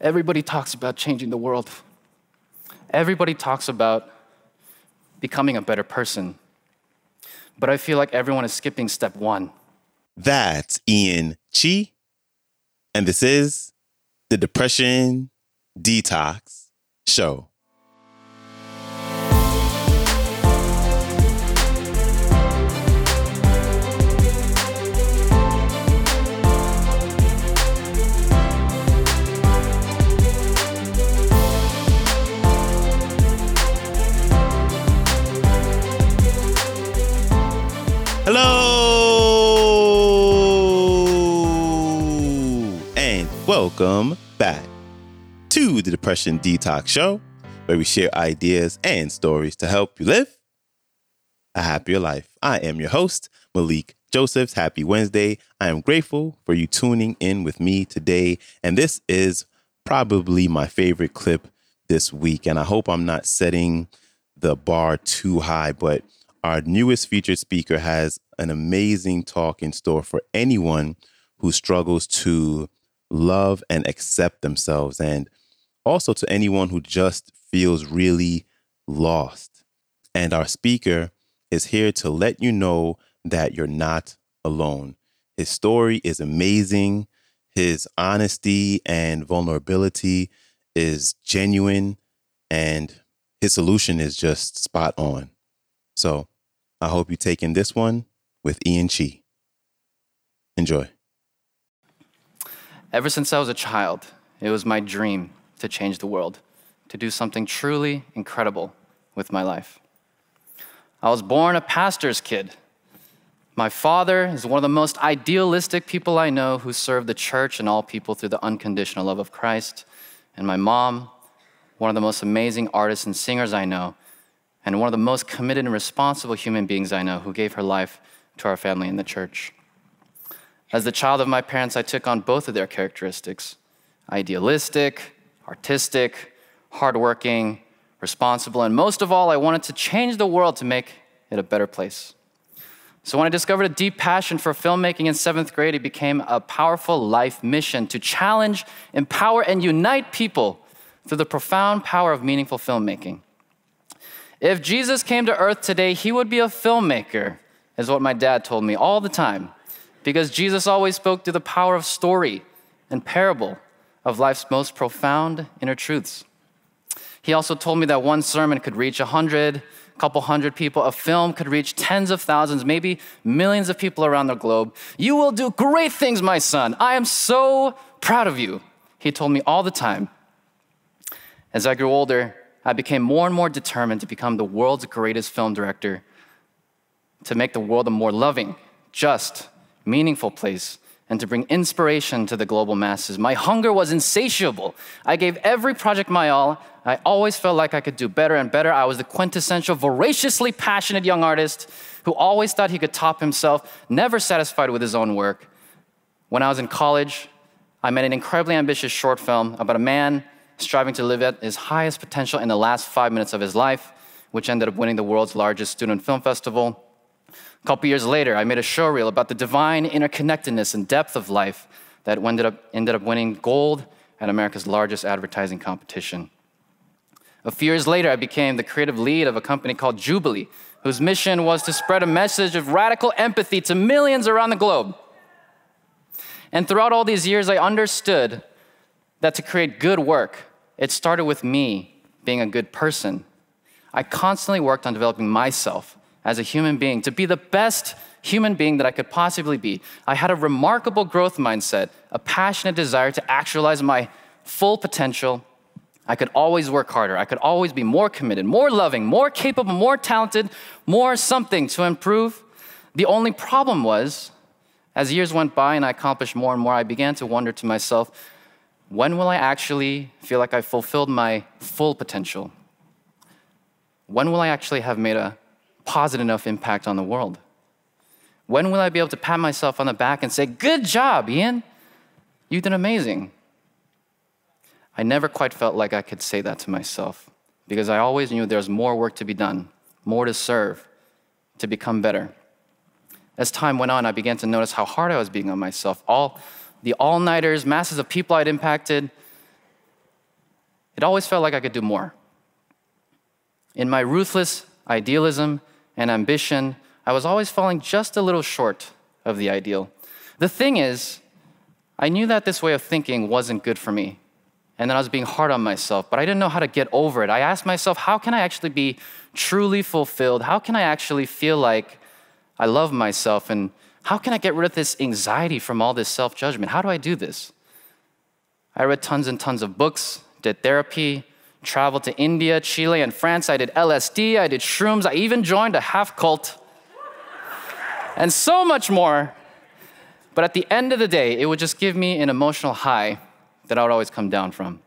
Everybody talks about changing the world. Everybody talks about becoming a better person. But I feel like everyone is skipping step one. That's Ian Chi, and this is the Depression Detox Show. Welcome back to the Depression Detox Show, where we share ideas and stories to help you live a happier life. I am your host, Malik Josephs. Happy Wednesday. I am grateful for you tuning in with me today. And this is probably my favorite clip this week. And I hope I'm not setting the bar too high, but our newest featured speaker has an amazing talk in store for anyone who struggles to love and accept themselves, and also to anyone who just feels really lost. And our speaker is here to let you know that you're not alone. His story is amazing. His honesty and vulnerability is genuine, and his solution is just spot on. So I hope you take in this one with Ian Chi. Enjoy. Ever since I was a child, it was my dream to change the world, to do something truly incredible with my life. I was born a pastor's kid. My father is one of the most idealistic people I know who served the church and all people through the unconditional love of Christ. And my mom, one of the most amazing artists and singers I know, and one of the most committed and responsible human beings I know who gave her life to our family and the church. As the child of my parents, I took on both of their characteristics idealistic, artistic, hardworking, responsible, and most of all, I wanted to change the world to make it a better place. So, when I discovered a deep passion for filmmaking in seventh grade, it became a powerful life mission to challenge, empower, and unite people through the profound power of meaningful filmmaking. If Jesus came to earth today, he would be a filmmaker, is what my dad told me all the time, because Jesus always spoke through the power of story and parable of life's most profound inner truths. He also told me that one sermon could reach a hundred, a couple hundred people. A film could reach tens of thousands, maybe millions of people around the globe. You will do great things, my son. I am so proud of you. He told me all the time. As I grew older, I became more and more determined to become the world's greatest film director, to make the world a more loving, just, meaningful place, and to bring inspiration to the global masses. My hunger was insatiable. I gave every project my all. I always felt like I could do better and better. I was the quintessential, voraciously passionate young artist who always thought he could top himself, never satisfied with his own work. When I was in college, I made an incredibly ambitious short film about a man striving to live at his highest potential in the last five minutes of his life, which ended up winning the world's largest student film festival. A couple years later, I made a show reel about the divine interconnectedness and depth of life that ended up, ended up winning gold at America's largest advertising competition. A few years later, I became the creative lead of a company called Jubilee, whose mission was to spread a message of radical empathy to millions around the globe. And throughout all these years, I understood that to create good work, it started with me being a good person. I constantly worked on developing myself as a human being to be the best human being that I could possibly be. I had a remarkable growth mindset, a passionate desire to actualize my full potential. I could always work harder. I could always be more committed, more loving, more capable, more talented, more something to improve. The only problem was, as years went by and I accomplished more and more, I began to wonder to myself, when will I actually feel like I fulfilled my full potential? When will I actually have made a positive enough impact on the world? When will I be able to pat myself on the back and say, Good job, Ian? You did amazing. I never quite felt like I could say that to myself because I always knew there's more work to be done, more to serve, to become better. As time went on, I began to notice how hard I was being on myself. All the all nighters, masses of people I'd impacted, it always felt like I could do more. In my ruthless idealism and ambition, I was always falling just a little short of the ideal. The thing is, I knew that this way of thinking wasn't good for me, and that I was being hard on myself, but I didn't know how to get over it. I asked myself, how can I actually be truly fulfilled? How can I actually feel like I love myself? And how can I get rid of this anxiety from all this self judgment? How do I do this? I read tons and tons of books, did therapy, traveled to India, Chile, and France. I did LSD, I did shrooms, I even joined a half cult, and so much more. But at the end of the day, it would just give me an emotional high that I would always come down from.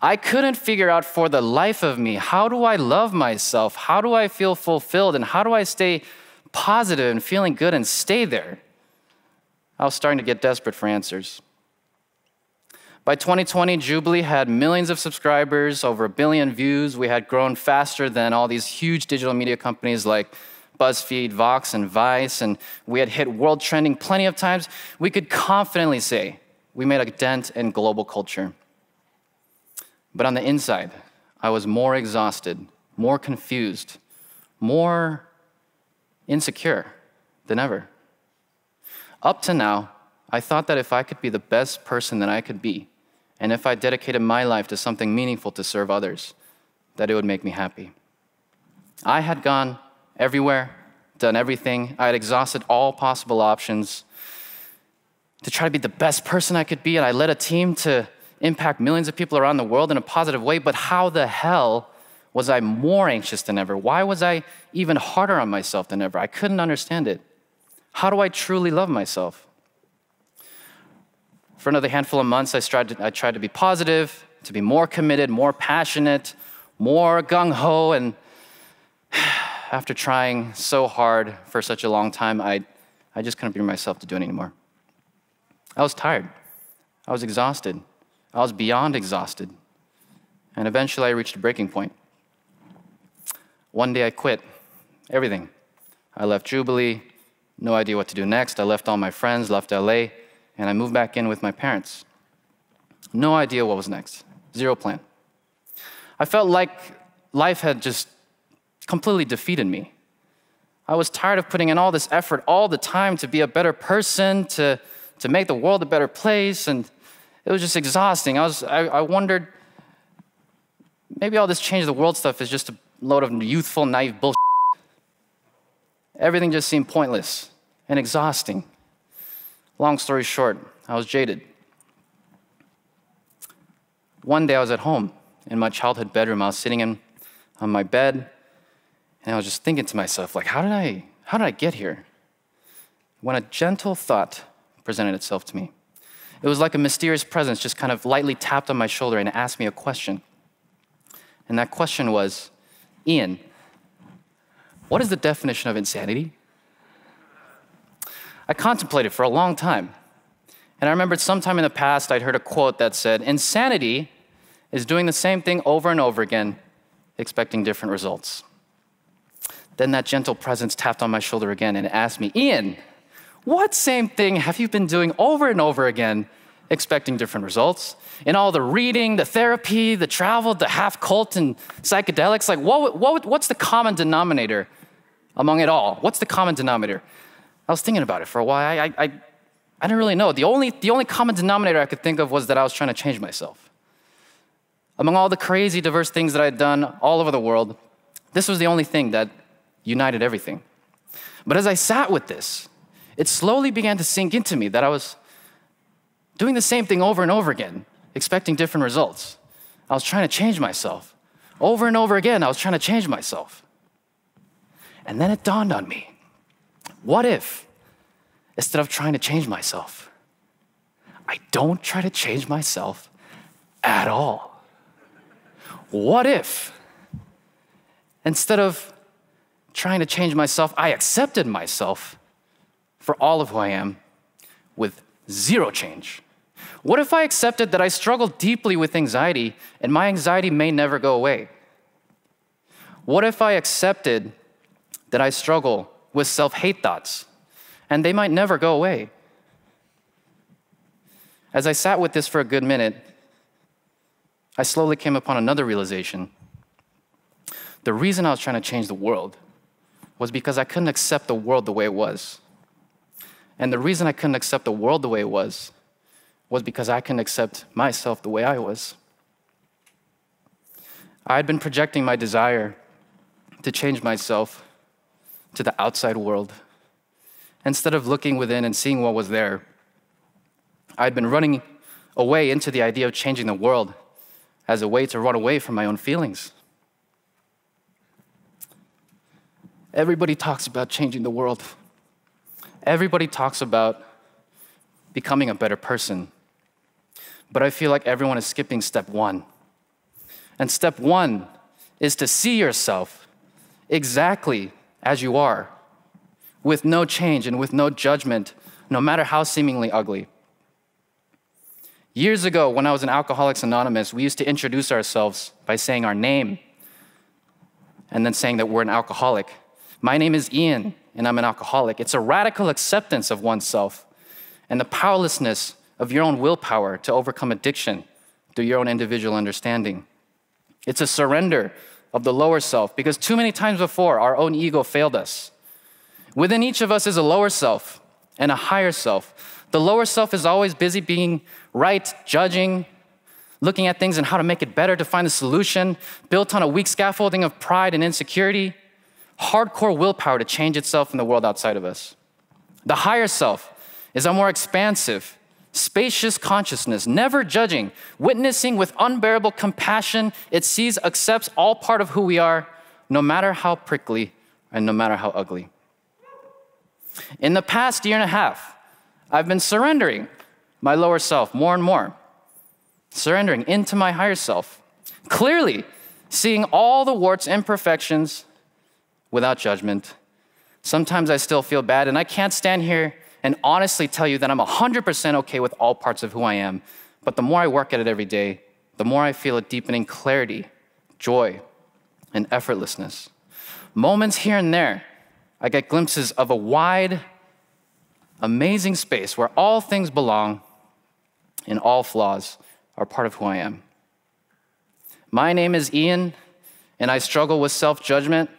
I couldn't figure out for the life of me how do I love myself? How do I feel fulfilled? And how do I stay positive and feeling good and stay there? I was starting to get desperate for answers. By 2020, Jubilee had millions of subscribers, over a billion views. We had grown faster than all these huge digital media companies like BuzzFeed, Vox, and Vice, and we had hit world trending plenty of times. We could confidently say we made a dent in global culture. But on the inside, I was more exhausted, more confused, more insecure than ever. Up to now, I thought that if I could be the best person that I could be, and if I dedicated my life to something meaningful to serve others, that it would make me happy. I had gone everywhere, done everything. I had exhausted all possible options to try to be the best person I could be, and I led a team to impact millions of people around the world in a positive way. But how the hell was I more anxious than ever? Why was I even harder on myself than ever? I couldn't understand it. How do I truly love myself? For another handful of months, I tried, to, I tried to be positive, to be more committed, more passionate, more gung ho. And after trying so hard for such a long time, I, I just couldn't bring myself to do it anymore. I was tired. I was exhausted. I was beyond exhausted. And eventually, I reached a breaking point. One day, I quit everything. I left Jubilee, no idea what to do next. I left all my friends, left LA and I moved back in with my parents. No idea what was next, zero plan. I felt like life had just completely defeated me. I was tired of putting in all this effort all the time to be a better person, to, to make the world a better place, and it was just exhausting. I, was, I, I wondered maybe all this change the world stuff is just a load of youthful, naive bullshit. Everything just seemed pointless and exhausting. Long story short, I was jaded. One day I was at home in my childhood bedroom. I was sitting in, on my bed, and I was just thinking to myself, like, how did I, how did I get here? When a gentle thought presented itself to me. It was like a mysterious presence just kind of lightly tapped on my shoulder and asked me a question. And that question was, Ian, what is the definition of insanity? I contemplated for a long time. And I remembered sometime in the past I'd heard a quote that said, Insanity is doing the same thing over and over again, expecting different results. Then that gentle presence tapped on my shoulder again and asked me, Ian, what same thing have you been doing over and over again, expecting different results? In all the reading, the therapy, the travel, the half cult, and psychedelics, like what, what, what's the common denominator among it all? What's the common denominator? I was thinking about it for a while. I, I, I, didn't really know. The only, the only common denominator I could think of was that I was trying to change myself. Among all the crazy, diverse things that I had done all over the world, this was the only thing that united everything. But as I sat with this, it slowly began to sink into me that I was doing the same thing over and over again, expecting different results. I was trying to change myself. Over and over again, I was trying to change myself. And then it dawned on me what if, instead of trying to change myself, I don't try to change myself at all? What if, instead of trying to change myself, I accepted myself for all of who I am with zero change? What if I accepted that I struggle deeply with anxiety and my anxiety may never go away? What if I accepted that I struggle with self hate thoughts, and they might never go away. As I sat with this for a good minute, I slowly came upon another realization. The reason I was trying to change the world was because I couldn't accept the world the way it was. And the reason I couldn't accept the world the way it was was because I couldn't accept myself the way I was. I had been projecting my desire to change myself to the outside world instead of looking within and seeing what was there. I had been running away into the idea of changing the world as a way to run away from my own feelings. Everybody talks about changing the world. Everybody talks about becoming a better person. But I feel like everyone is skipping step one. And step one is to see yourself exactly as you are, with no change and with no judgment, no matter how seemingly ugly. Years ago, when I was in Alcoholics Anonymous, we used to introduce ourselves by saying our name and then saying that we're an alcoholic. My name is Ian, and I'm an alcoholic. It's a radical acceptance of oneself and the powerlessness of your own willpower to overcome addiction through your own individual understanding. It's a surrender of the lower self because too many times before, our own ego failed us. Within each of us is a lower self and a higher self. The lower self is always busy being right, judging, looking at things and how to make it better to find a solution, built on a weak scaffolding of pride and insecurity, hardcore willpower to change itself in the world outside of us. The higher self is a more expansive, spacious consciousness, never judging, witnessing with unbearable compassion. It sees, accepts all part of who we are, no matter how prickly and no matter how ugly. In the past year and a half, I've been surrendering my lower self more and more, surrendering into my higher self, clearly seeing all the warts, imperfections without judgment. Sometimes I still feel bad, and I can't stand here and honestly tell you that I'm 100% okay with all parts of who I am. But the more I work at it every day, the more I feel a deepening clarity, joy, and effortlessness. Moments here and there, I get glimpses of a wide, amazing space where all things belong and all flaws are part of who I am. My name is Ian, and I struggle with self judgment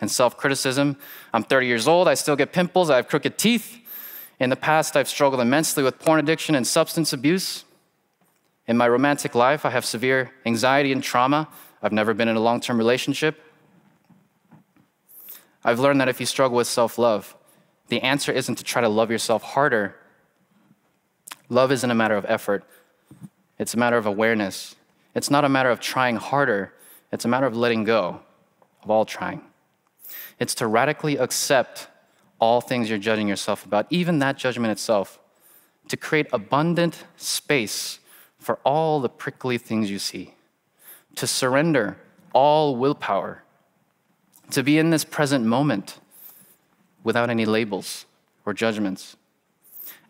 and self criticism. I'm 30 years old, I still get pimples, I have crooked teeth. In the past, I've struggled immensely with porn addiction and substance abuse. In my romantic life, I have severe anxiety and trauma. I've never been in a long term relationship. I've learned that if you struggle with self love, the answer isn't to try to love yourself harder. Love isn't a matter of effort, it's a matter of awareness. It's not a matter of trying harder, it's a matter of letting go of all trying. It's to radically accept all things you're judging yourself about, even that judgment itself, to create abundant space for all the prickly things you see, to surrender all willpower, to be in this present moment without any labels or judgments.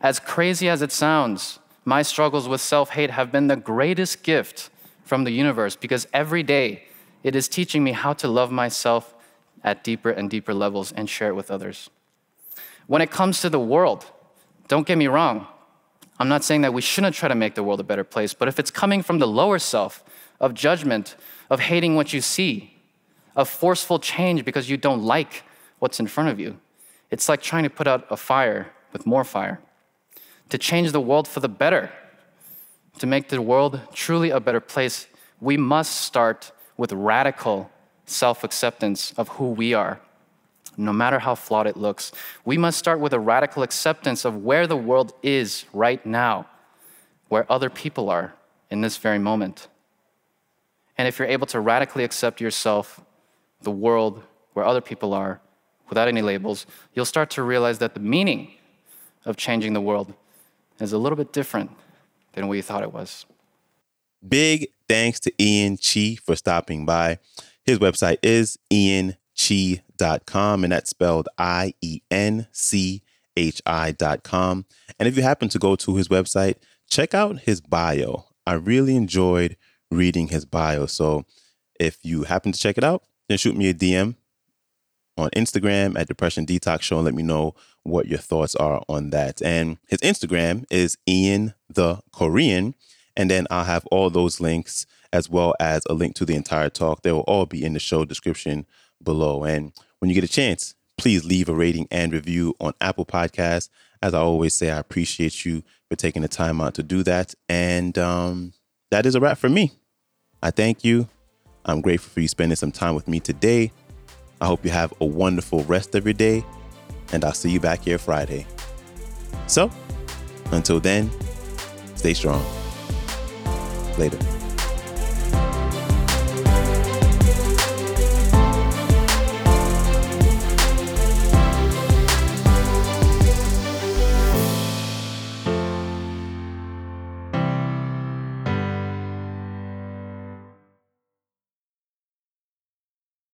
As crazy as it sounds, my struggles with self hate have been the greatest gift from the universe because every day it is teaching me how to love myself at deeper and deeper levels and share it with others. When it comes to the world, don't get me wrong. I'm not saying that we shouldn't try to make the world a better place, but if it's coming from the lower self of judgment, of hating what you see, of forceful change because you don't like what's in front of you, it's like trying to put out a fire with more fire. To change the world for the better, to make the world truly a better place, we must start with radical self acceptance of who we are no matter how flawed it looks. We must start with a radical acceptance of where the world is right now, where other people are in this very moment. And if you're able to radically accept yourself, the world, where other people are, without any labels, you'll start to realize that the meaning of changing the world is a little bit different than we thought it was. Big thanks to Ian Chi for stopping by. His website is Ian ienchi.com, and that's spelled I E N C H I.com. And if you happen to go to his website, check out his bio. I really enjoyed reading his bio. So if you happen to check it out, then shoot me a DM on Instagram at Depression Detox Show and let me know what your thoughts are on that. And his Instagram is Ian the Korean. And then I'll have all those links as well as a link to the entire talk. They will all be in the show description below. And when you get a chance, please leave a rating and review on Apple Podcasts. As I always say, I appreciate you for taking the time out to do that. And um, that is a wrap for me. I thank you. I'm grateful for you spending some time with me today. I hope you have a wonderful rest of your day, and I'll see you back here Friday. So, until then, stay strong. Later.